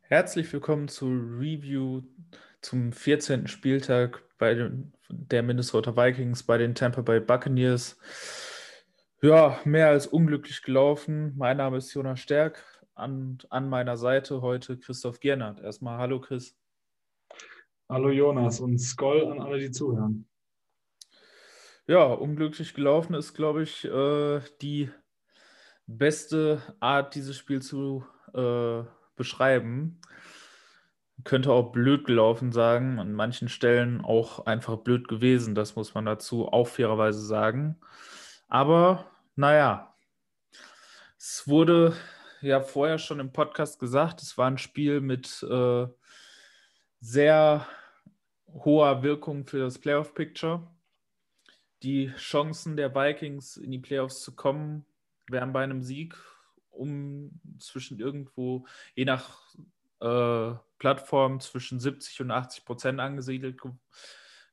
Herzlich willkommen zur Review zum 14. Spieltag bei den, der Minnesota Vikings bei den Tampa Bay Buccaneers. Ja, mehr als unglücklich gelaufen. Mein Name ist Jonas Stärk. An, an meiner Seite heute Christoph Giernert. Erstmal hallo Chris. Hallo Jonas und Skoll an alle, die zuhören. Ja, unglücklich gelaufen ist, glaube ich, äh, die beste Art, dieses Spiel zu äh, beschreiben. Könnte auch blöd gelaufen sagen, an manchen Stellen auch einfach blöd gewesen, das muss man dazu auch fairerweise sagen. Aber naja, es wurde ja vorher schon im Podcast gesagt, es war ein Spiel mit äh, sehr hoher Wirkung für das Playoff-Picture. Die Chancen der Vikings in die Playoffs zu kommen wären bei einem Sieg um zwischen irgendwo, je nach äh, Plattform, zwischen 70 und 80 Prozent angesiedelt ge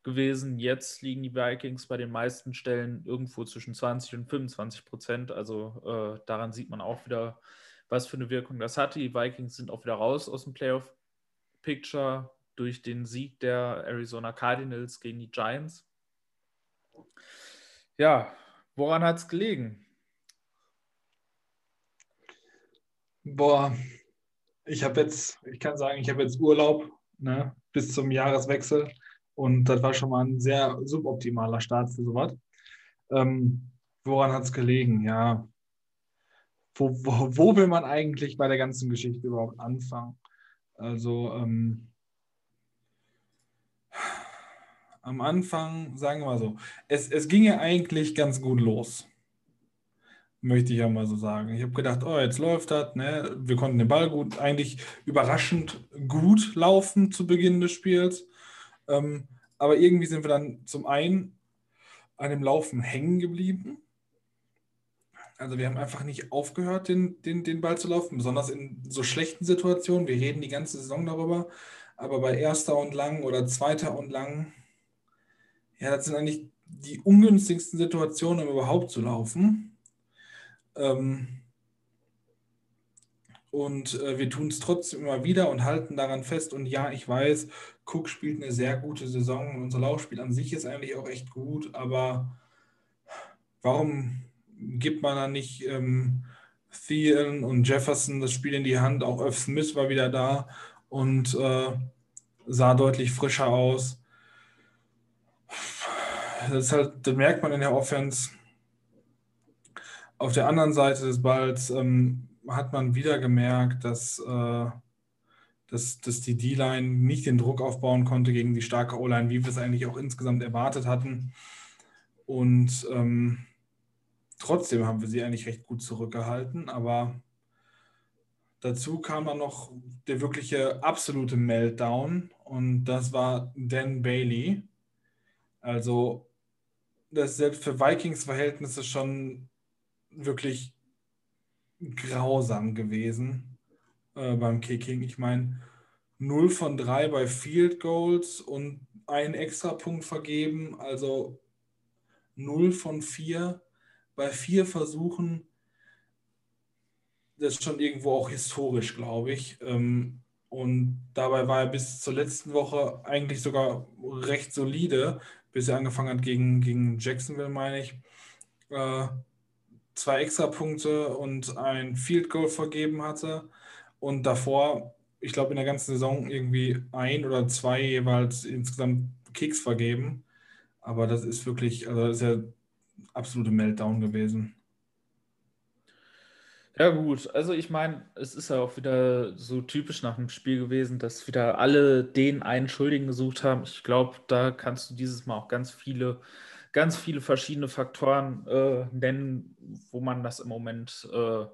gewesen. Jetzt liegen die Vikings bei den meisten Stellen irgendwo zwischen 20 und 25 Prozent. Also äh, daran sieht man auch wieder, was für eine Wirkung das hatte. Die Vikings sind auch wieder raus aus dem Playoff-Picture durch den Sieg der Arizona Cardinals gegen die Giants. Ja, woran hat es gelegen? Boah, ich habe jetzt, ich kann sagen, ich habe jetzt Urlaub ne, bis zum Jahreswechsel und das war schon mal ein sehr suboptimaler Start für sowas. Ähm, woran hat es gelegen? Ja, wo, wo, wo, will man eigentlich bei der ganzen Geschichte überhaupt anfangen? Also ähm, am Anfang, sagen wir mal so, es, es ging ja eigentlich ganz gut los möchte ich ja mal so sagen. Ich habe gedacht, oh, jetzt läuft das, ne? Wir konnten den Ball gut, eigentlich überraschend gut laufen zu Beginn des Spiels. Ähm, aber irgendwie sind wir dann zum einen an dem Laufen hängen geblieben. Also wir haben einfach nicht aufgehört, den, den, den Ball zu laufen, besonders in so schlechten Situationen. Wir reden die ganze Saison darüber, aber bei erster und lang oder zweiter und lang, ja, das sind eigentlich die ungünstigsten Situationen, um überhaupt zu laufen. Ähm, und äh, wir tun es trotzdem immer wieder und halten daran fest. Und ja, ich weiß, Cook spielt eine sehr gute Saison und unser Laufspiel an sich ist eigentlich auch echt gut. Aber warum gibt man dann nicht ähm, Thielen und Jefferson das Spiel in die Hand? Auch Öf Smith war wieder da und äh, sah deutlich frischer aus. Das, halt, das merkt man in der Offense auf der anderen Seite des Balls ähm, hat man wieder gemerkt, dass, äh, dass, dass die D-Line nicht den Druck aufbauen konnte gegen die starke O-Line, wie wir es eigentlich auch insgesamt erwartet hatten. Und ähm, trotzdem haben wir sie eigentlich recht gut zurückgehalten, aber dazu kam dann noch der wirkliche absolute Meltdown und das war Dan Bailey. Also das ist selbst für Vikings-Verhältnisse schon wirklich grausam gewesen äh, beim Kicking. Ich meine, 0 von 3 bei Field Goals und einen extra Punkt vergeben, also 0 von 4 bei vier Versuchen. Das ist schon irgendwo auch historisch, glaube ich. Ähm, und dabei war er bis zur letzten Woche eigentlich sogar recht solide, bis er angefangen hat gegen, gegen Jacksonville, meine ich. Äh, zwei Extrapunkte und ein Field Goal vergeben hatte und davor, ich glaube, in der ganzen Saison irgendwie ein oder zwei jeweils insgesamt Kicks vergeben. Aber das ist wirklich, also das ist ja absolute Meltdown gewesen. Ja, gut. Also, ich meine, es ist ja auch wieder so typisch nach dem Spiel gewesen, dass wieder alle den einen Schuldigen gesucht haben. Ich glaube, da kannst du dieses Mal auch ganz viele ganz viele verschiedene Faktoren äh, nennen, wo man das im Moment äh,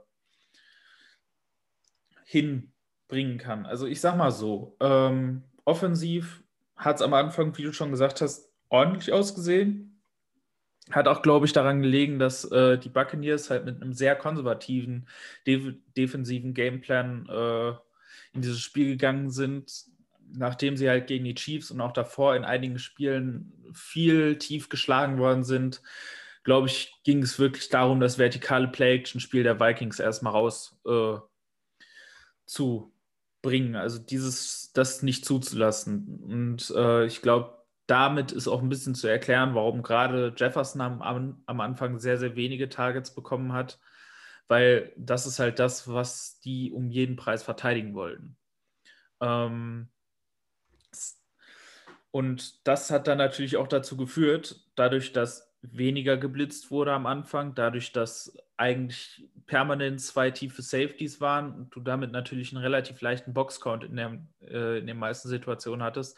hinbringen kann. Also ich sag mal so, ähm, offensiv hat es am Anfang, wie du schon gesagt hast, ordentlich ausgesehen. Hat auch, glaube ich, daran gelegen, dass äh, die Buccaneers halt mit einem sehr konservativen def defensiven Gameplan äh, in dieses Spiel gegangen sind nachdem sie halt gegen die Chiefs und auch davor in einigen Spielen viel tief geschlagen worden sind glaube ich, ging es wirklich darum, das vertikale Play-Action-Spiel der Vikings erstmal raus äh, zu bringen. Also dieses, das nicht zuzulassen. Und äh, ich glaube, damit ist auch ein bisschen zu erklären, warum gerade Jefferson am, am Anfang sehr, sehr wenige Targets bekommen hat, weil das ist halt das, was die um jeden Preis verteidigen wollten. Ähm, und das hat dann natürlich auch dazu geführt, dadurch, dass weniger geblitzt wurde am Anfang, dadurch, dass eigentlich permanent zwei tiefe Safeties waren und du damit natürlich einen relativ leichten Boxcount in, der, äh, in den meisten Situationen hattest,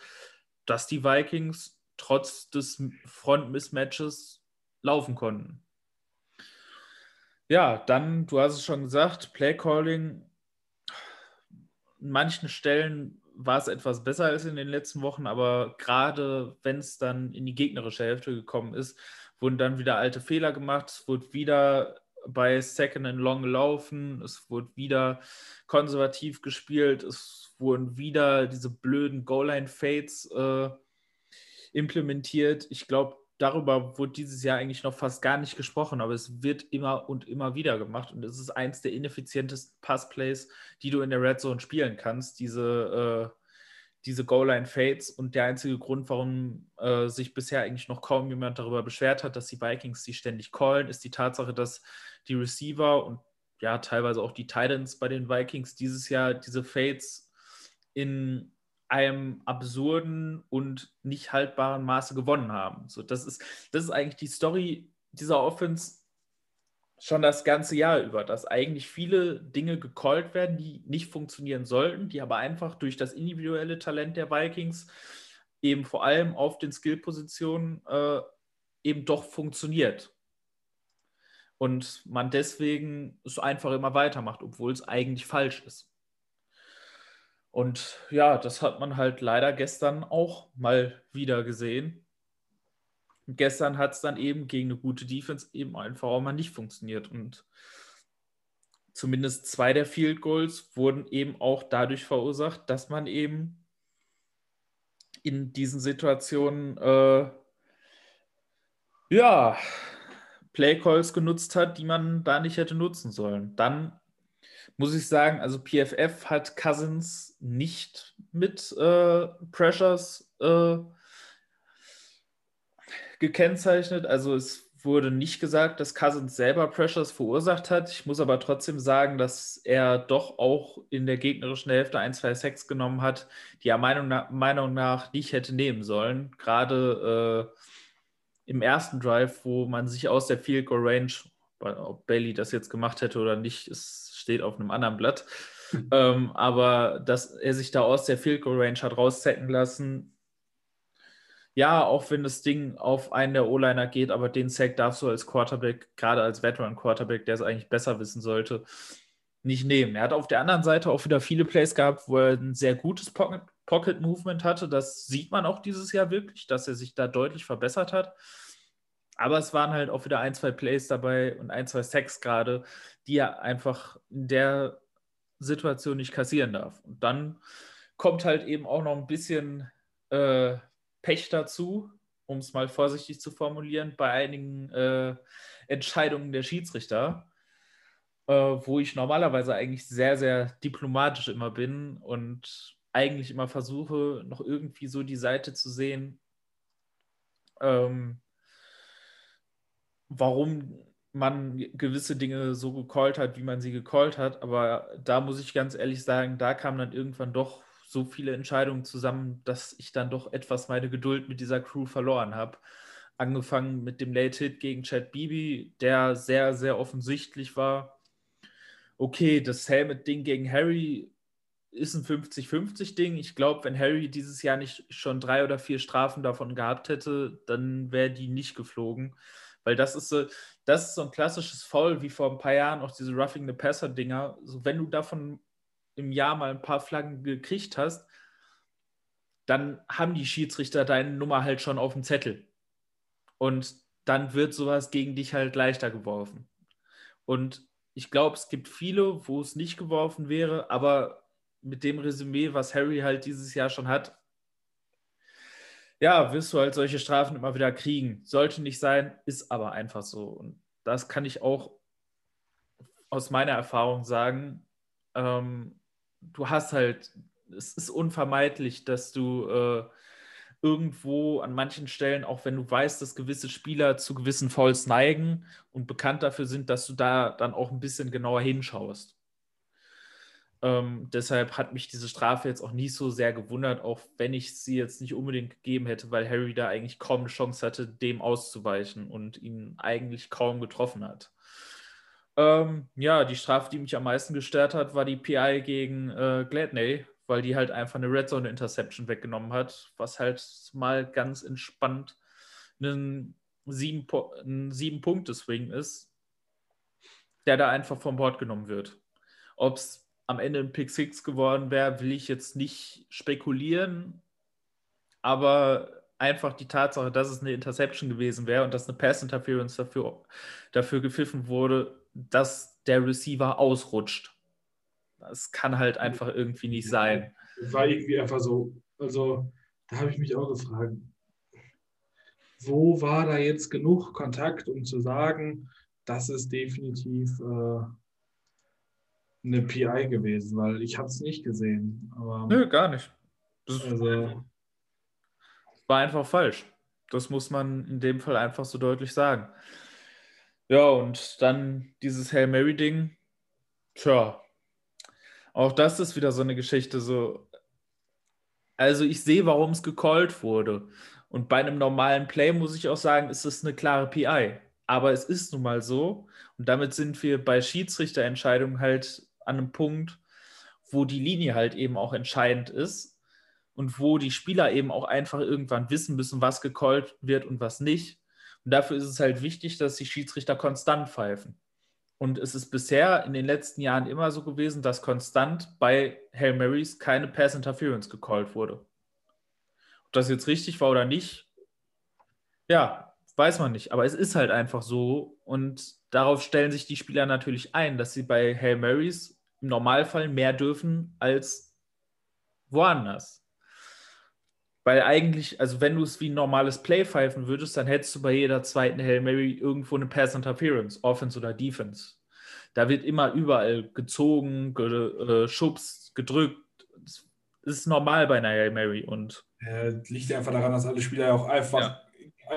dass die Vikings trotz des Front-Mismatches laufen konnten. Ja, dann, du hast es schon gesagt, Playcalling. An manchen Stellen war es etwas besser als in den letzten Wochen, aber gerade wenn es dann in die gegnerische Hälfte gekommen ist, wurden dann wieder alte Fehler gemacht. Es wurde wieder bei Second and Long gelaufen, es wurde wieder konservativ gespielt, es wurden wieder diese blöden Goal-Line-Fades äh, implementiert. Ich glaube, darüber wurde dieses Jahr eigentlich noch fast gar nicht gesprochen, aber es wird immer und immer wieder gemacht. Und es ist eins der ineffizientesten Passplays, die du in der Red Zone spielen kannst, diese, äh, diese Goal-Line-Fades und der einzige Grund, warum äh, sich bisher eigentlich noch kaum jemand darüber beschwert hat, dass die Vikings die ständig callen, ist die Tatsache, dass die Receiver und ja, teilweise auch die Titans bei den Vikings dieses Jahr diese Fades in einem absurden und nicht haltbaren Maße gewonnen haben. So, das, ist, das ist eigentlich die Story dieser Offense schon das ganze Jahr über, dass eigentlich viele Dinge gecallt werden, die nicht funktionieren sollten, die aber einfach durch das individuelle Talent der Vikings eben vor allem auf den Skillpositionen äh, eben doch funktioniert. Und man deswegen es einfach immer weitermacht, obwohl es eigentlich falsch ist. Und ja, das hat man halt leider gestern auch mal wieder gesehen. Und gestern hat es dann eben gegen eine gute Defense eben einfach auch mal nicht funktioniert. Und zumindest zwei der Field Goals wurden eben auch dadurch verursacht, dass man eben in diesen Situationen äh, ja Play Calls genutzt hat, die man da nicht hätte nutzen sollen. Dann muss ich sagen, also PFF hat Cousins nicht mit äh, Pressures äh, gekennzeichnet. Also es wurde nicht gesagt, dass Cousins selber Pressures verursacht hat. Ich muss aber trotzdem sagen, dass er doch auch in der gegnerischen Hälfte ein, zwei Sacks genommen hat, die er Meinung nach, Meinung nach nicht hätte nehmen sollen. Gerade äh, im ersten Drive, wo man sich aus der Field Goal Range, ob Bailey das jetzt gemacht hätte oder nicht, ist steht auf einem anderen Blatt. Mhm. Ähm, aber dass er sich da aus der Field Goal Range hat rauszecken lassen, ja, auch wenn das Ding auf einen der O-Liner geht, aber den Sack darfst du als Quarterback, gerade als Veteran Quarterback, der es eigentlich besser wissen sollte, nicht nehmen. Er hat auf der anderen Seite auch wieder viele Plays gehabt, wo er ein sehr gutes Pocket, Pocket Movement hatte. Das sieht man auch dieses Jahr wirklich, dass er sich da deutlich verbessert hat. Aber es waren halt auch wieder ein, zwei Plays dabei und ein, zwei Sacks gerade, die er einfach in der Situation nicht kassieren darf. Und dann kommt halt eben auch noch ein bisschen äh, Pech dazu, um es mal vorsichtig zu formulieren, bei einigen äh, Entscheidungen der Schiedsrichter, äh, wo ich normalerweise eigentlich sehr, sehr diplomatisch immer bin und eigentlich immer versuche, noch irgendwie so die Seite zu sehen, ähm, warum man gewisse Dinge so gecallt hat, wie man sie gecallt hat. Aber da muss ich ganz ehrlich sagen, da kamen dann irgendwann doch so viele Entscheidungen zusammen, dass ich dann doch etwas meine Geduld mit dieser Crew verloren habe. Angefangen mit dem Late Hit gegen Chad Beebe, der sehr, sehr offensichtlich war. Okay, das Helmet-Ding gegen Harry ist ein 50-50-Ding. Ich glaube, wenn Harry dieses Jahr nicht schon drei oder vier Strafen davon gehabt hätte, dann wäre die nicht geflogen. Weil das ist so, das ist so ein klassisches Foul wie vor ein paar Jahren auch diese Roughing the Passer-Dinger. So, wenn du davon im Jahr mal ein paar Flaggen gekriegt hast, dann haben die Schiedsrichter deine Nummer halt schon auf dem Zettel. Und dann wird sowas gegen dich halt leichter geworfen. Und ich glaube, es gibt viele, wo es nicht geworfen wäre, aber mit dem Resümee, was Harry halt dieses Jahr schon hat, ja, wirst du halt solche Strafen immer wieder kriegen. Sollte nicht sein, ist aber einfach so. Und das kann ich auch aus meiner Erfahrung sagen. Ähm, du hast halt, es ist unvermeidlich, dass du äh, irgendwo an manchen Stellen, auch wenn du weißt, dass gewisse Spieler zu gewissen Fouls neigen und bekannt dafür sind, dass du da dann auch ein bisschen genauer hinschaust. Ähm, deshalb hat mich diese Strafe jetzt auch nie so sehr gewundert, auch wenn ich sie jetzt nicht unbedingt gegeben hätte, weil Harry da eigentlich kaum eine Chance hatte, dem auszuweichen und ihn eigentlich kaum getroffen hat. Ähm, ja, die Strafe, die mich am meisten gestört hat, war die PI gegen äh, Gladney, weil die halt einfach eine Red Zone Interception weggenommen hat, was halt mal ganz entspannt ein sieben, ein sieben Punkte Swing ist, der da einfach vom Bord genommen wird. Ob es am Ende ein Pick Six geworden wäre, will ich jetzt nicht spekulieren, aber einfach die Tatsache, dass es eine Interception gewesen wäre und dass eine Pass Interference dafür, dafür gepfiffen wurde, dass der Receiver ausrutscht das kann halt einfach irgendwie nicht sein. War irgendwie einfach so, also da habe ich mich auch gefragt, wo war da jetzt genug Kontakt, um zu sagen, das ist definitiv äh, eine PI gewesen, weil ich habe es nicht gesehen. Aber, Nö, gar nicht. Das also, war einfach falsch. Das muss man in dem Fall einfach so deutlich sagen. Ja, und dann dieses Hail Mary-Ding. Tja, auch das ist wieder so eine Geschichte, so. Also ich sehe, warum es gecallt wurde. Und bei einem normalen Play muss ich auch sagen, ist es eine klare PI. Aber es ist nun mal so. Und damit sind wir bei Schiedsrichterentscheidungen halt an einem Punkt, wo die Linie halt eben auch entscheidend ist und wo die Spieler eben auch einfach irgendwann wissen müssen, was gecallt wird und was nicht. Und dafür ist es halt wichtig, dass die Schiedsrichter konstant pfeifen. Und es ist bisher in den letzten Jahren immer so gewesen, dass konstant bei Hail Marys keine Pass Interference gecallt wurde. Ob das jetzt richtig war oder nicht, ja, weiß man nicht. Aber es ist halt einfach so. Und darauf stellen sich die Spieler natürlich ein, dass sie bei Hail Marys im Normalfall mehr dürfen als woanders. Weil eigentlich, also wenn du es wie ein normales Play pfeifen würdest, dann hättest du bei jeder zweiten Hail Mary irgendwo eine Pass Interference, Offense oder Defense. Da wird immer überall gezogen, geschubst, äh, gedrückt. Das ist normal bei einer Hail Mary. Und ja, liegt ja einfach daran, dass alle Spieler ja auch einfach ja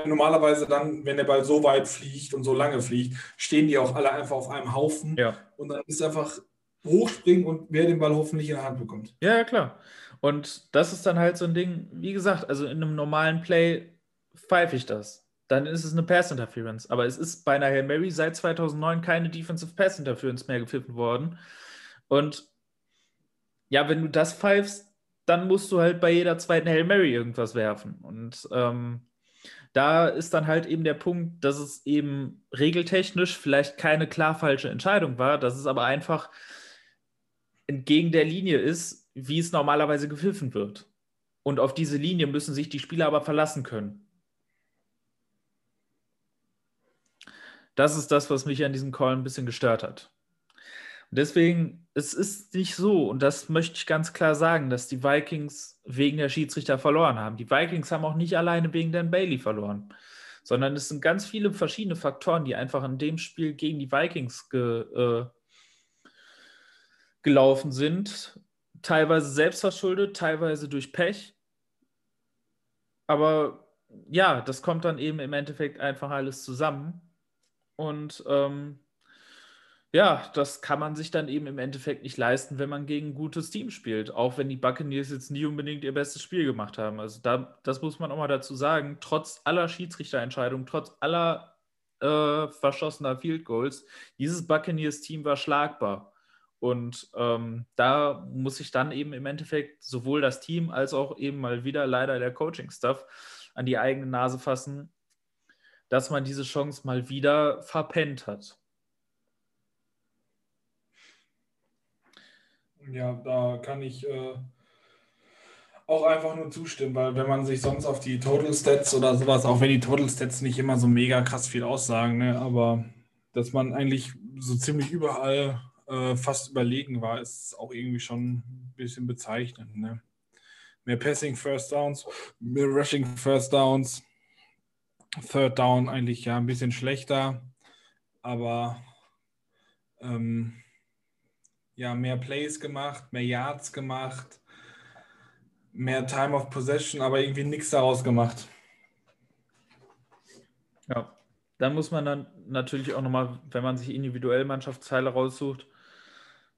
normalerweise dann, wenn der Ball so weit fliegt und so lange fliegt, stehen die auch alle einfach auf einem Haufen. Ja. Und dann ist einfach hochspringen und wer den Ball hoffentlich in der Hand bekommt. Ja, klar. Und das ist dann halt so ein Ding, wie gesagt, also in einem normalen Play pfeife ich das. Dann ist es eine Pass Interference. Aber es ist bei einer Hail Mary seit 2009 keine Defensive Pass Interference mehr gepfiffen worden. Und ja, wenn du das pfeifst, dann musst du halt bei jeder zweiten Hail Mary irgendwas werfen. Und ähm, da ist dann halt eben der Punkt, dass es eben regeltechnisch vielleicht keine klar falsche Entscheidung war, dass es aber einfach entgegen der Linie ist, wie es normalerweise gepfiffen wird. Und auf diese Linie müssen sich die Spieler aber verlassen können. Das ist das, was mich an diesem Call ein bisschen gestört hat. Und deswegen, es ist nicht so, und das möchte ich ganz klar sagen, dass die Vikings wegen der Schiedsrichter verloren haben. Die Vikings haben auch nicht alleine wegen Dan Bailey verloren, sondern es sind ganz viele verschiedene Faktoren, die einfach in dem Spiel gegen die Vikings ge, äh, gelaufen sind, teilweise selbstverschuldet, teilweise durch Pech. Aber ja, das kommt dann eben im Endeffekt einfach alles zusammen. Und ähm, ja, das kann man sich dann eben im Endeffekt nicht leisten, wenn man gegen ein gutes Team spielt. Auch wenn die Buccaneers jetzt nie unbedingt ihr bestes Spiel gemacht haben. Also da, das muss man auch mal dazu sagen. Trotz aller Schiedsrichterentscheidungen, trotz aller äh, verschossener Field Goals, dieses Buccaneers-Team war schlagbar. Und ähm, da muss sich dann eben im Endeffekt sowohl das Team als auch eben mal wieder leider der Coaching-Stuff an die eigene Nase fassen, dass man diese Chance mal wieder verpennt hat. Ja, da kann ich äh, auch einfach nur zustimmen, weil wenn man sich sonst auf die Total Stats oder sowas, auch wenn die Total Stats nicht immer so mega krass viel aussagen, ne, aber dass man eigentlich so ziemlich überall äh, fast überlegen war, ist auch irgendwie schon ein bisschen bezeichnend. Ne? mehr Passing First Downs, mehr Rushing First Downs. Third Down eigentlich ja ein bisschen schlechter, aber ähm, ja, mehr Plays gemacht, mehr Yards gemacht, mehr Time of Possession, aber irgendwie nichts daraus gemacht. Ja, dann muss man dann natürlich auch nochmal, wenn man sich individuell Mannschaftsteile raussucht,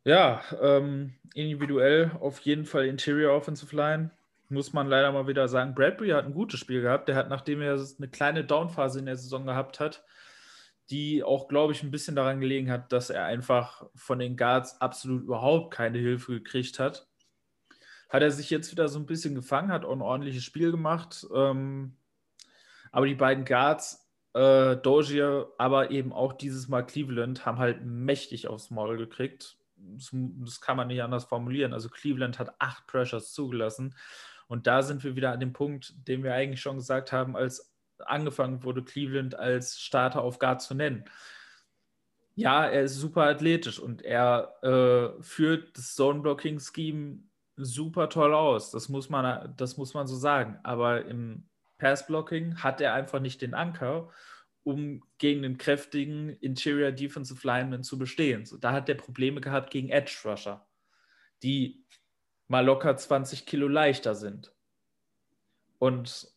ja, ähm, individuell auf jeden Fall Interior Offensive Line. Muss man leider mal wieder sagen. Bradbury hat ein gutes Spiel gehabt. Der hat, nachdem er eine kleine Downphase in der Saison gehabt hat, die auch, glaube ich, ein bisschen daran gelegen hat, dass er einfach von den Guards absolut überhaupt keine Hilfe gekriegt hat. Hat er sich jetzt wieder so ein bisschen gefangen, hat auch ein ordentliches Spiel gemacht. Ähm, aber die beiden Guards, äh, Dozier, aber eben auch dieses Mal Cleveland, haben halt mächtig aufs Maul gekriegt das, kann man nicht anders formulieren. Also Cleveland hat acht Pressures zugelassen. Und da sind wir wieder an dem Punkt, den wir eigentlich schon gesagt haben, als angefangen wurde, Cleveland als Starter auf Guard zu nennen. Ja, er ist super athletisch und er äh, führt das Zone-Blocking-Scheme super toll aus. Das muss, man, das muss man so sagen. Aber im Pass-Blocking hat er einfach nicht den Anker um gegen den kräftigen Interior Defensive Lineman zu bestehen. So, da hat er Probleme gehabt gegen Edge Rusher, die mal locker 20 Kilo leichter sind. Und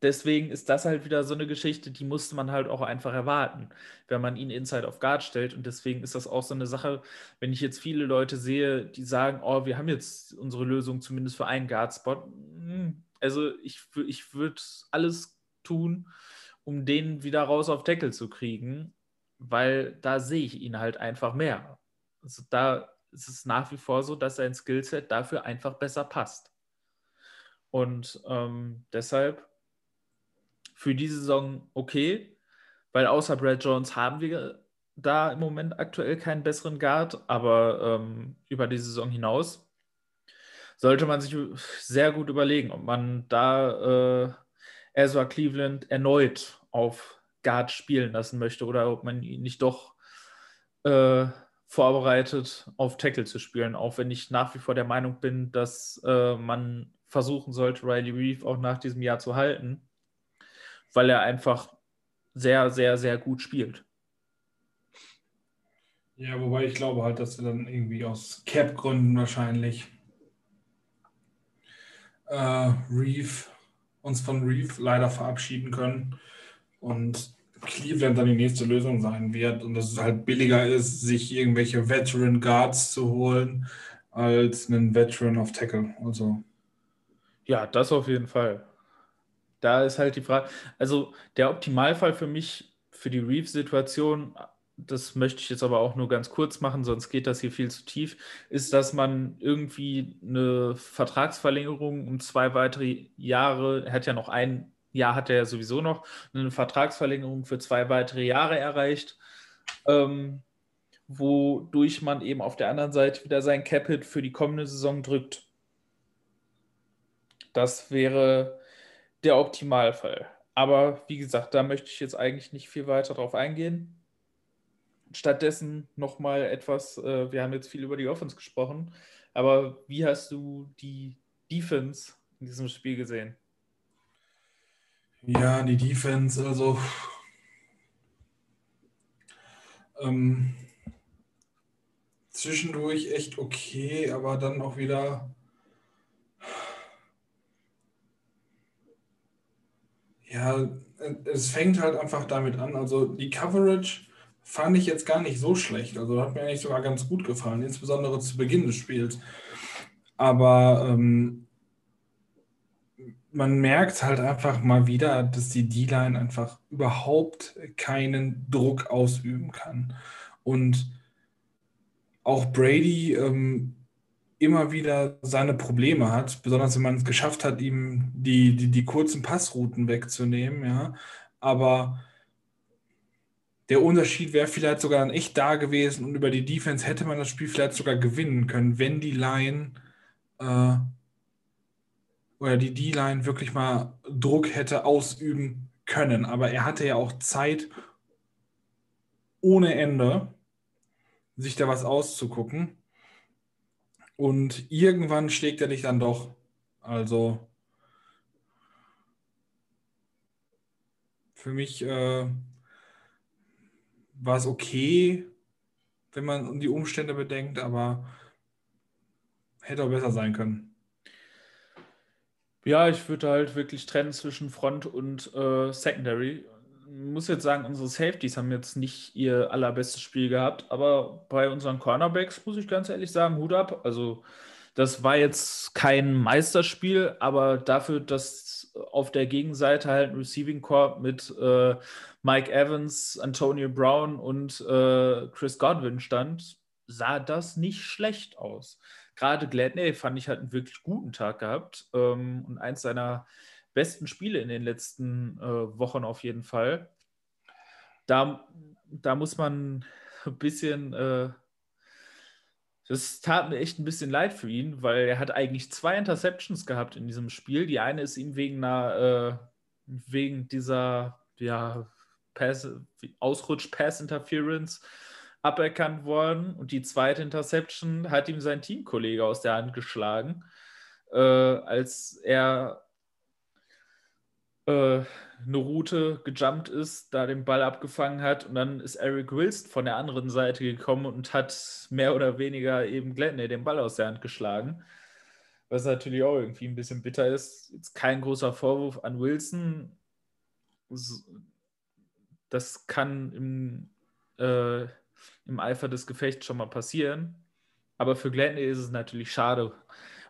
deswegen ist das halt wieder so eine Geschichte, die musste man halt auch einfach erwarten, wenn man ihn Inside auf Guard stellt. Und deswegen ist das auch so eine Sache, wenn ich jetzt viele Leute sehe, die sagen, oh, wir haben jetzt unsere Lösung zumindest für einen Guard-Spot. Hm, also ich, ich würde alles tun, um den wieder raus auf Tackle zu kriegen, weil da sehe ich ihn halt einfach mehr. Also da ist es nach wie vor so, dass sein Skillset dafür einfach besser passt. Und ähm, deshalb für diese Saison okay, weil außer Brad Jones haben wir da im Moment aktuell keinen besseren Guard, aber ähm, über die Saison hinaus sollte man sich sehr gut überlegen, ob man da äh, Ezra Cleveland erneut auf Guard spielen lassen möchte oder ob man ihn nicht doch äh, vorbereitet, auf Tackle zu spielen. Auch wenn ich nach wie vor der Meinung bin, dass äh, man versuchen sollte, Riley Reeve auch nach diesem Jahr zu halten, weil er einfach sehr, sehr, sehr gut spielt. Ja, wobei ich glaube halt, dass wir dann irgendwie aus Cap-Gründen wahrscheinlich äh, Reeve uns von Reeve leider verabschieden können und Cleveland dann die nächste Lösung sein wird und dass es halt billiger ist, sich irgendwelche Veteran Guards zu holen, als einen Veteran of Tackle. Also. Ja, das auf jeden Fall. Da ist halt die Frage, also der Optimalfall für mich, für die Reeve-Situation, das möchte ich jetzt aber auch nur ganz kurz machen, sonst geht das hier viel zu tief, ist, dass man irgendwie eine Vertragsverlängerung um zwei weitere Jahre, er hat ja noch ein Jahr, hat er ja sowieso noch eine Vertragsverlängerung für zwei weitere Jahre erreicht, ähm, wodurch man eben auf der anderen Seite wieder sein Capit für die kommende Saison drückt. Das wäre der Optimalfall. Aber wie gesagt, da möchte ich jetzt eigentlich nicht viel weiter drauf eingehen stattdessen nochmal etwas, äh, wir haben jetzt viel über die Offense gesprochen, aber wie hast du die Defense in diesem Spiel gesehen? Ja, die Defense, also ähm, zwischendurch echt okay, aber dann auch wieder ja, es fängt halt einfach damit an. Also die Coverage fand ich jetzt gar nicht so schlecht. Also hat mir eigentlich sogar ganz gut gefallen, insbesondere zu Beginn des Spiels. Aber ähm, man merkt halt einfach mal wieder, dass die D-Line einfach überhaupt keinen Druck ausüben kann. Und auch Brady ähm, immer wieder seine Probleme hat, besonders wenn man es geschafft hat, ihm die, die, die kurzen Passrouten wegzunehmen, ja. Aber der Unterschied wäre vielleicht sogar dann echt da gewesen und über die Defense hätte man das Spiel vielleicht sogar gewinnen können, wenn die Line äh, oder die D-Line wirklich mal Druck hätte ausüben können. Aber er hatte ja auch Zeit ohne Ende, sich da was auszugucken. Und irgendwann schlägt er dich dann doch. Also für mich äh, war es okay, wenn man die Umstände bedenkt, aber hätte auch besser sein können. Ja, ich würde halt wirklich trennen zwischen Front und äh, Secondary. Muss jetzt sagen, unsere Safeties haben jetzt nicht ihr allerbestes Spiel gehabt, aber bei unseren Cornerbacks muss ich ganz ehrlich sagen, Hut ab. Also, das war jetzt kein Meisterspiel, aber dafür, dass auf der Gegenseite halt ein Receiving Corps mit äh, Mike Evans, Antonio Brown und äh, Chris Godwin stand, sah das nicht schlecht aus gerade Gladney fand ich halt einen wirklich guten Tag gehabt ähm, und eins seiner besten Spiele in den letzten äh, Wochen auf jeden Fall. Da, da muss man ein bisschen, äh, das tat mir echt ein bisschen leid für ihn, weil er hat eigentlich zwei Interceptions gehabt in diesem Spiel. Die eine ist ihm wegen einer, äh, wegen dieser, ja, Ausrutsch-Pass-Interference aberkannt worden und die zweite Interception hat ihm sein Teamkollege aus der Hand geschlagen, äh, als er eine Route gejumpt ist, da den Ball abgefangen hat und dann ist Eric Wilson von der anderen Seite gekommen und hat mehr oder weniger eben Gladney den Ball aus der Hand geschlagen. Was natürlich auch irgendwie ein bisschen bitter ist. Jetzt kein großer Vorwurf an Wilson. Das kann im äh, im Eifer des Gefechts schon mal passieren. Aber für Gladney ist es natürlich schade.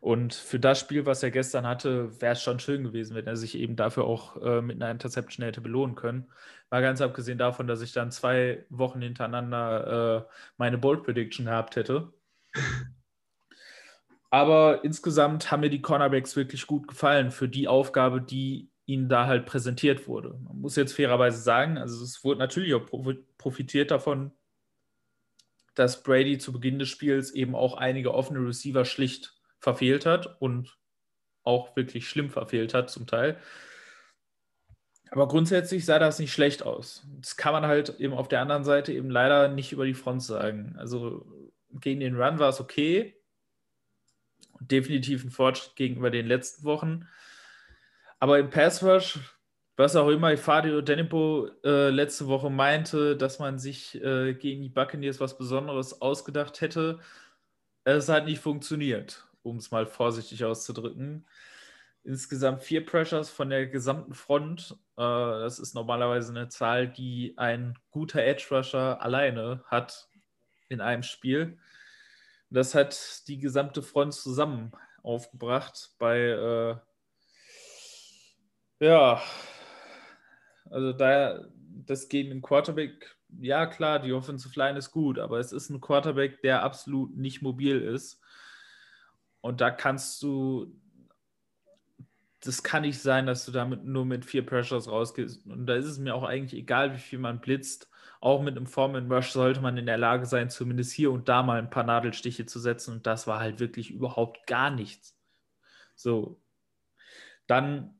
Und für das Spiel, was er gestern hatte, wäre es schon schön gewesen, wenn er sich eben dafür auch äh, mit einer Interception hätte belohnen können. Mal ganz abgesehen davon, dass ich dann zwei Wochen hintereinander äh, meine Bold Prediction gehabt hätte. Aber insgesamt haben mir die Cornerbacks wirklich gut gefallen für die Aufgabe, die ihnen da halt präsentiert wurde. Man muss jetzt fairerweise sagen, also es wurde natürlich auch profitiert davon, dass Brady zu Beginn des Spiels eben auch einige offene Receiver schlicht verfehlt hat und auch wirklich schlimm verfehlt hat zum Teil. Aber grundsätzlich sah das nicht schlecht aus. Das kann man halt eben auf der anderen Seite eben leider nicht über die Front sagen. Also gegen den Run war es okay. Definitiv ein Fortschritt gegenüber den letzten Wochen. Aber im Pass Rush was auch immer Fadio Denipo äh, letzte Woche meinte, dass man sich äh, gegen die Buccaneers was Besonderes ausgedacht hätte, es hat nicht funktioniert, um es mal vorsichtig auszudrücken. Insgesamt vier Pressures von der gesamten Front. Äh, das ist normalerweise eine Zahl, die ein guter Edge Rusher alleine hat in einem Spiel. Das hat die gesamte Front zusammen aufgebracht bei äh, ja, also da das gegen den Quarterback, ja klar, die Offensive Line ist gut, aber es ist ein Quarterback, der absolut nicht mobil ist. Und da kannst du, das kann nicht sein, dass du damit nur mit vier Pressures rausgehst. Und da ist es mir auch eigentlich egal, wie viel man blitzt. Auch mit einem Foreman Rush sollte man in der Lage sein, zumindest hier und da mal ein paar Nadelstiche zu setzen. Und das war halt wirklich überhaupt gar nichts. So. Dann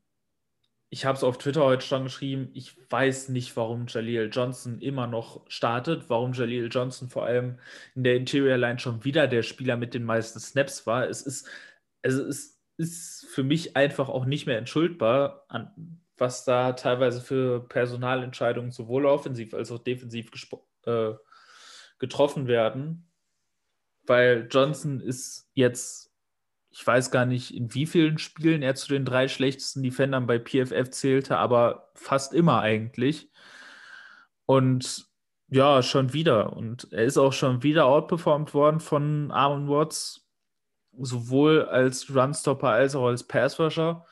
ich habe es auf Twitter heute schon geschrieben, ich weiß nicht, warum Jaleel Johnson immer noch startet, warum Jaleel Johnson vor allem in der Interior Line schon wieder der Spieler mit den meisten Snaps war. Es ist, also es ist für mich einfach auch nicht mehr entschuldbar, was da teilweise für Personalentscheidungen sowohl offensiv als auch defensiv äh, getroffen werden, weil Johnson ist jetzt ich weiß gar nicht, in wie vielen Spielen er zu den drei schlechtesten Defendern bei PFF zählte, aber fast immer eigentlich. Und ja, schon wieder. Und er ist auch schon wieder outperformed worden von Armon Watts, sowohl als Runstopper als auch als Passrusher.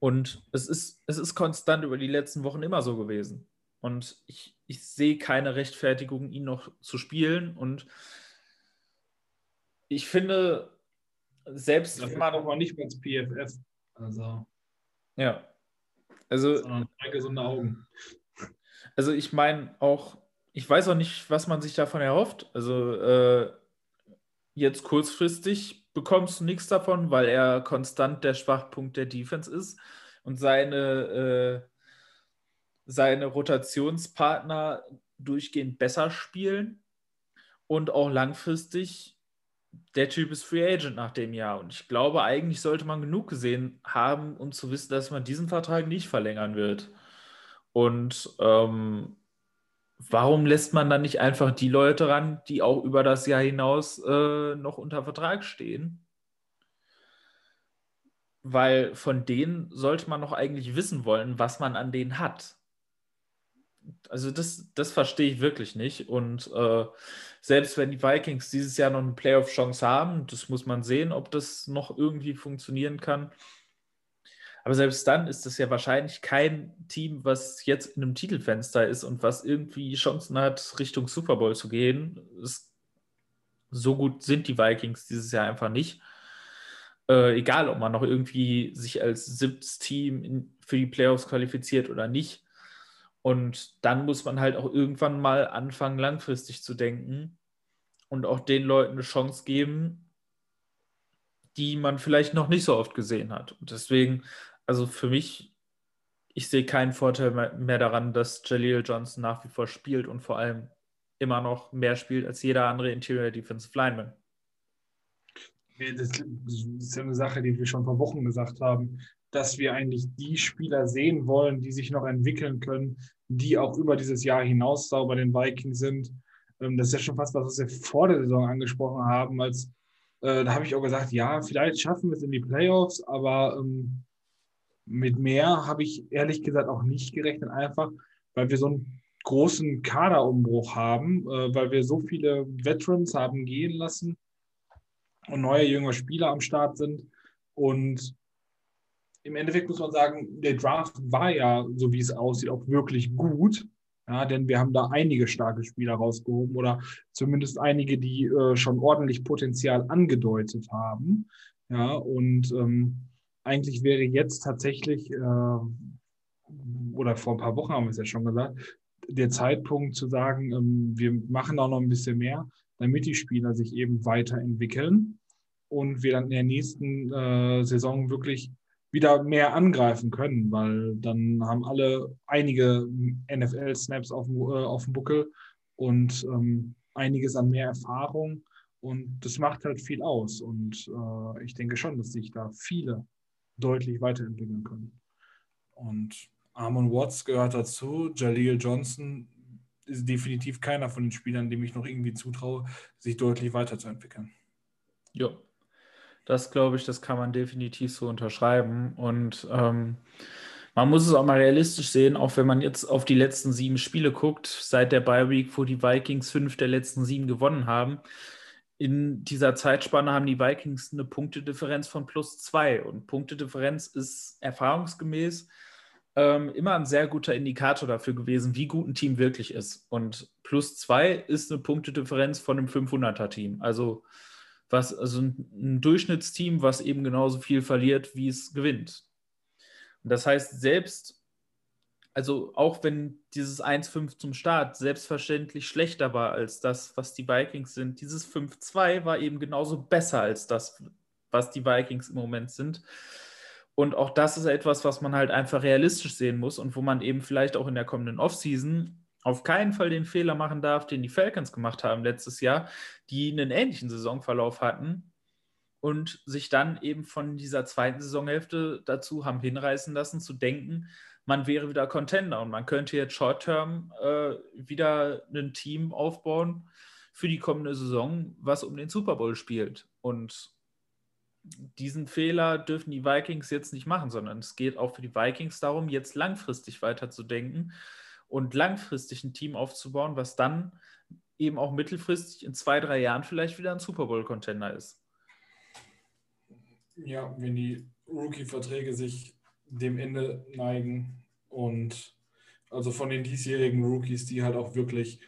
Und es ist, es ist konstant über die letzten Wochen immer so gewesen. Und ich, ich sehe keine Rechtfertigung, ihn noch zu spielen. Und ich finde, selbst das wenn man. aber nicht ins PFF. Also. Ja. Also. Sondern drei gesunde Augen. Also, ich meine auch, ich weiß auch nicht, was man sich davon erhofft. Also, äh, jetzt kurzfristig bekommst du nichts davon, weil er konstant der Schwachpunkt der Defense ist und seine, äh, seine Rotationspartner durchgehend besser spielen und auch langfristig der Typ ist Free Agent nach dem Jahr. Und ich glaube, eigentlich sollte man genug gesehen haben, um zu wissen, dass man diesen Vertrag nicht verlängern wird. Und ähm, warum lässt man dann nicht einfach die Leute ran, die auch über das Jahr hinaus äh, noch unter Vertrag stehen? Weil von denen sollte man noch eigentlich wissen wollen, was man an denen hat. Also das, das verstehe ich wirklich nicht. Und äh, selbst wenn die Vikings dieses Jahr noch eine Playoff-Chance haben, das muss man sehen, ob das noch irgendwie funktionieren kann. Aber selbst dann ist das ja wahrscheinlich kein Team, was jetzt in einem Titelfenster ist und was irgendwie Chancen hat, Richtung Super Bowl zu gehen. Es, so gut sind die Vikings dieses Jahr einfach nicht. Äh, egal, ob man noch irgendwie sich als siebtes Team in, für die Playoffs qualifiziert oder nicht. Und dann muss man halt auch irgendwann mal anfangen, langfristig zu denken und auch den Leuten eine Chance geben, die man vielleicht noch nicht so oft gesehen hat. Und deswegen also für mich, ich sehe keinen Vorteil mehr daran, dass Jaleel Johnson nach wie vor spielt und vor allem immer noch mehr spielt als jeder andere Interior Defensive Lineman. Das ist ja eine Sache, die wir schon vor Wochen gesagt haben, dass wir eigentlich die Spieler sehen wollen, die sich noch entwickeln können, die auch über dieses Jahr hinaus da bei den Vikings sind. Ähm, das ist ja schon fast was, was wir vor der Saison angesprochen haben, als äh, da habe ich auch gesagt, ja, vielleicht schaffen wir es in die Playoffs, aber ähm, mit mehr habe ich ehrlich gesagt auch nicht gerechnet, einfach weil wir so einen großen Kaderumbruch haben, äh, weil wir so viele Veterans haben gehen lassen und neue junge Spieler am Start sind. Und im Endeffekt muss man sagen, der Draft war ja, so wie es aussieht, auch wirklich gut. Ja, denn wir haben da einige starke Spieler rausgehoben oder zumindest einige, die äh, schon ordentlich Potenzial angedeutet haben. Ja, und ähm, eigentlich wäre jetzt tatsächlich, äh, oder vor ein paar Wochen haben wir es ja schon gesagt, der Zeitpunkt zu sagen, ähm, wir machen auch noch ein bisschen mehr, damit die Spieler sich eben weiterentwickeln und wir dann in der nächsten äh, Saison wirklich wieder mehr angreifen können, weil dann haben alle einige NFL-Snaps auf, äh, auf dem Buckel und ähm, einiges an mehr Erfahrung. Und das macht halt viel aus. Und äh, ich denke schon, dass sich da viele deutlich weiterentwickeln können. Und Armon Watts gehört dazu, Jaleel Johnson ist definitiv keiner von den Spielern, dem ich noch irgendwie zutraue, sich deutlich weiterzuentwickeln. Ja, das glaube ich, das kann man definitiv so unterschreiben. Und ähm, man muss es auch mal realistisch sehen, auch wenn man jetzt auf die letzten sieben Spiele guckt, seit der Bye Week, wo die Vikings fünf der letzten sieben gewonnen haben, in dieser Zeitspanne haben die Vikings eine Punktedifferenz von plus zwei. Und Punktedifferenz ist erfahrungsgemäß ähm, immer ein sehr guter Indikator dafür gewesen, wie gut ein Team wirklich ist. Und plus zwei ist eine Punktedifferenz von einem 500er-Team. Also, was, also ein, Durchschnittsteam, was eben genauso viel verliert, wie es gewinnt. Und das heißt, selbst also auch wenn dieses 1-5 zum Start selbstverständlich schlechter war als das, was die Vikings sind, dieses 5-2 war eben genauso besser als das, was die Vikings im Moment sind. Und auch das ist etwas, was man halt einfach realistisch sehen muss und wo man eben vielleicht auch in der kommenden Offseason auf keinen Fall den Fehler machen darf, den die Falcons gemacht haben letztes Jahr, die einen ähnlichen Saisonverlauf hatten und sich dann eben von dieser zweiten Saisonhälfte dazu haben hinreißen lassen, zu denken, man wäre wieder Contender und man könnte jetzt Short-Term äh, wieder ein Team aufbauen für die kommende Saison, was um den Super Bowl spielt. Und diesen Fehler dürfen die Vikings jetzt nicht machen, sondern es geht auch für die Vikings darum, jetzt langfristig weiterzudenken und langfristig ein Team aufzubauen, was dann eben auch mittelfristig in zwei, drei Jahren vielleicht wieder ein Super Bowl-Contender ist. Ja, wenn die Rookie-Verträge sich dem Ende neigen. Und also von den diesjährigen Rookies, die halt auch wirklich,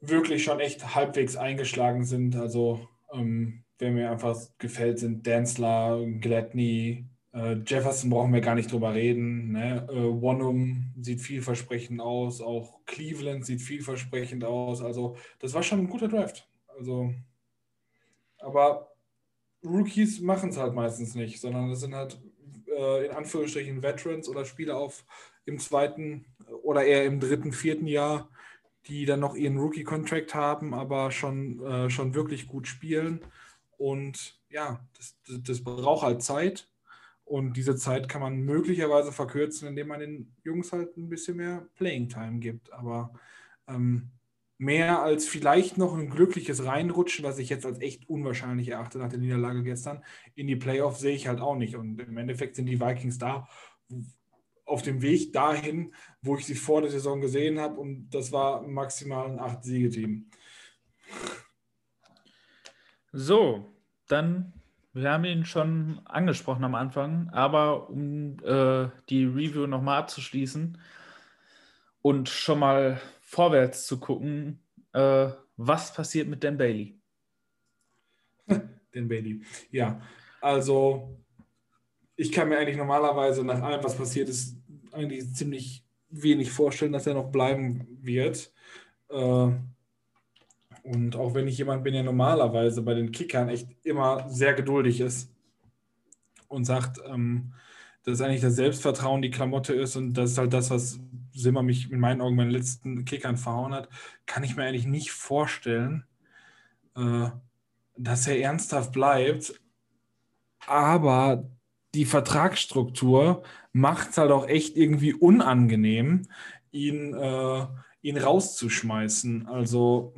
wirklich schon echt halbwegs eingeschlagen sind. Also ähm, wer mir einfach gefällt, sind Densler, Gladney, äh, Jefferson brauchen wir gar nicht drüber reden. Ne? Äh, Wonum sieht vielversprechend aus, auch Cleveland sieht vielversprechend aus. Also das war schon ein guter Draft. Also, aber Rookies machen es halt meistens nicht, sondern das sind halt äh, in Anführungsstrichen Veterans oder Spieler auf im zweiten oder eher im dritten, vierten Jahr, die dann noch ihren Rookie-Contract haben, aber schon, äh, schon wirklich gut spielen. Und ja, das, das, das braucht halt Zeit. Und diese Zeit kann man möglicherweise verkürzen, indem man den Jungs halt ein bisschen mehr Playing Time gibt. Aber ähm, mehr als vielleicht noch ein glückliches Reinrutschen, was ich jetzt als echt unwahrscheinlich erachte nach der Niederlage gestern, in die Playoffs sehe ich halt auch nicht. Und im Endeffekt sind die Vikings da auf dem Weg dahin, wo ich sie vor der Saison gesehen habe. Und das war maximal ein Acht-Siege-Team. So, dann wir haben ihn schon angesprochen am Anfang, aber um äh, die Review nochmal abzuschließen und schon mal vorwärts zu gucken, äh, was passiert mit Dan Bailey? Dan Bailey, ja. Also, ich kann mir eigentlich normalerweise nach allem, was passiert ist, eigentlich ziemlich wenig vorstellen, dass er noch bleiben wird. Äh, und auch wenn ich jemand bin, der normalerweise bei den Kickern echt immer sehr geduldig ist und sagt, ähm, dass eigentlich das Selbstvertrauen die Klamotte ist und das ist halt das, was Simmer mich in meinen Augen bei den letzten Kickern verhauen hat, kann ich mir eigentlich nicht vorstellen, äh, dass er ernsthaft bleibt. Aber die Vertragsstruktur macht es halt auch echt irgendwie unangenehm, ihn, äh, ihn rauszuschmeißen. Also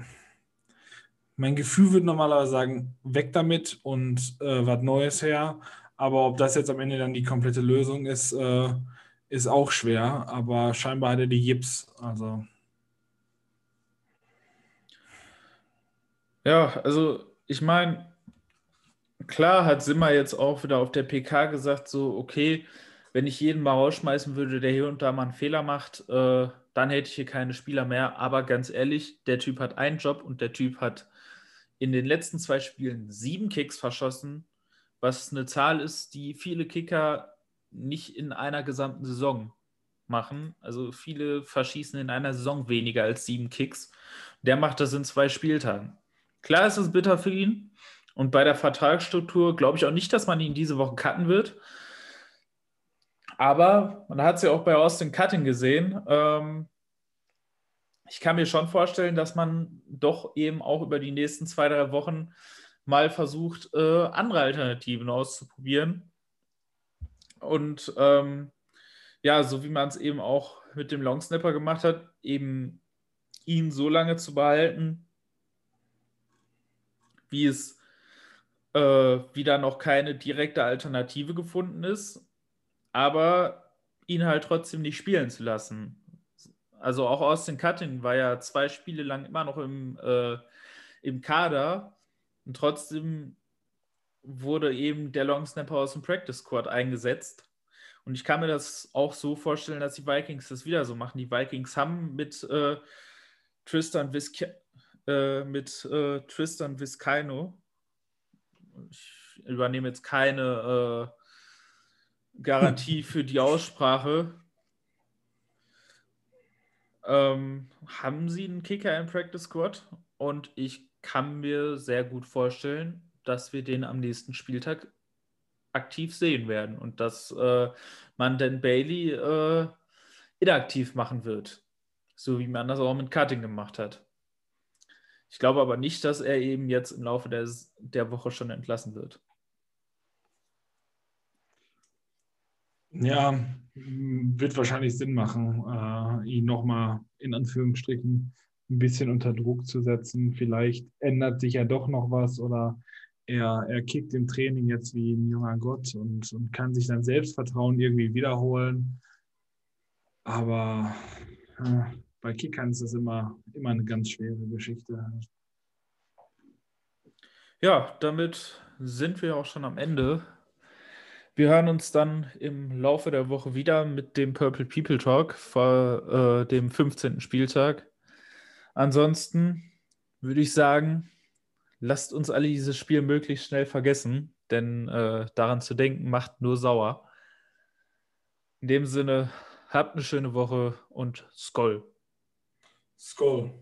mein Gefühl würde normalerweise sagen, weg damit und äh, was Neues her. Aber ob das jetzt am Ende dann die komplette Lösung ist, äh, ist auch schwer. Aber scheinbar hat er die Jips. Also. Ja, also ich meine, klar hat Simmer jetzt auch wieder auf der PK gesagt, so, okay, wenn ich jeden mal rausschmeißen würde, der hier und da mal einen Fehler macht, äh, dann hätte ich hier keine Spieler mehr. Aber ganz ehrlich, der Typ hat einen Job und der Typ hat in den letzten zwei Spielen sieben Kicks verschossen, was eine Zahl ist, die viele Kicker nicht in einer gesamten Saison machen. Also viele verschießen in einer Saison weniger als sieben Kicks. Der macht das in zwei Spieltagen. Klar ist es bitter für ihn. Und bei der Vertragsstruktur glaube ich auch nicht, dass man ihn diese Woche cutten wird. Aber man hat es ja auch bei Austin Cutting gesehen. Ähm, ich kann mir schon vorstellen, dass man doch eben auch über die nächsten zwei, drei Wochen mal versucht, äh, andere Alternativen auszuprobieren. Und ähm, ja, so wie man es eben auch mit dem Longsnapper gemacht hat, eben ihn so lange zu behalten, wie es äh, wieder noch keine direkte Alternative gefunden ist, aber ihn halt trotzdem nicht spielen zu lassen. Also auch Austin Cutting war ja zwei Spiele lang immer noch im, äh, im Kader und trotzdem wurde eben der Long Snapper aus dem Practice Squad eingesetzt. Und ich kann mir das auch so vorstellen, dass die Vikings das wieder so machen. Die Vikings haben mit äh, Tristan Visca äh, mit äh, Tristan Vizcaino, ich übernehme jetzt keine äh, Garantie für die Aussprache, ähm, haben sie einen Kicker im Practice Squad und ich kann mir sehr gut vorstellen, dass wir den am nächsten Spieltag aktiv sehen werden und dass äh, man den Bailey äh, inaktiv machen wird, so wie man das auch mit Cutting gemacht hat. Ich glaube aber nicht, dass er eben jetzt im Laufe der, der Woche schon entlassen wird. Ja, wird wahrscheinlich Sinn machen, äh, ihn nochmal in Anführungsstrichen ein bisschen unter Druck zu setzen. Vielleicht ändert sich ja doch noch was oder er, er kickt im Training jetzt wie ein junger Gott und, und kann sich sein Selbstvertrauen irgendwie wiederholen. Aber äh, bei Kickern ist das immer, immer eine ganz schwere Geschichte. Ja, damit sind wir auch schon am Ende wir hören uns dann im Laufe der Woche wieder mit dem Purple People Talk vor äh, dem 15. Spieltag. Ansonsten würde ich sagen, lasst uns alle dieses Spiel möglichst schnell vergessen, denn äh, daran zu denken macht nur sauer. In dem Sinne, habt eine schöne Woche und Skoll. Skoll.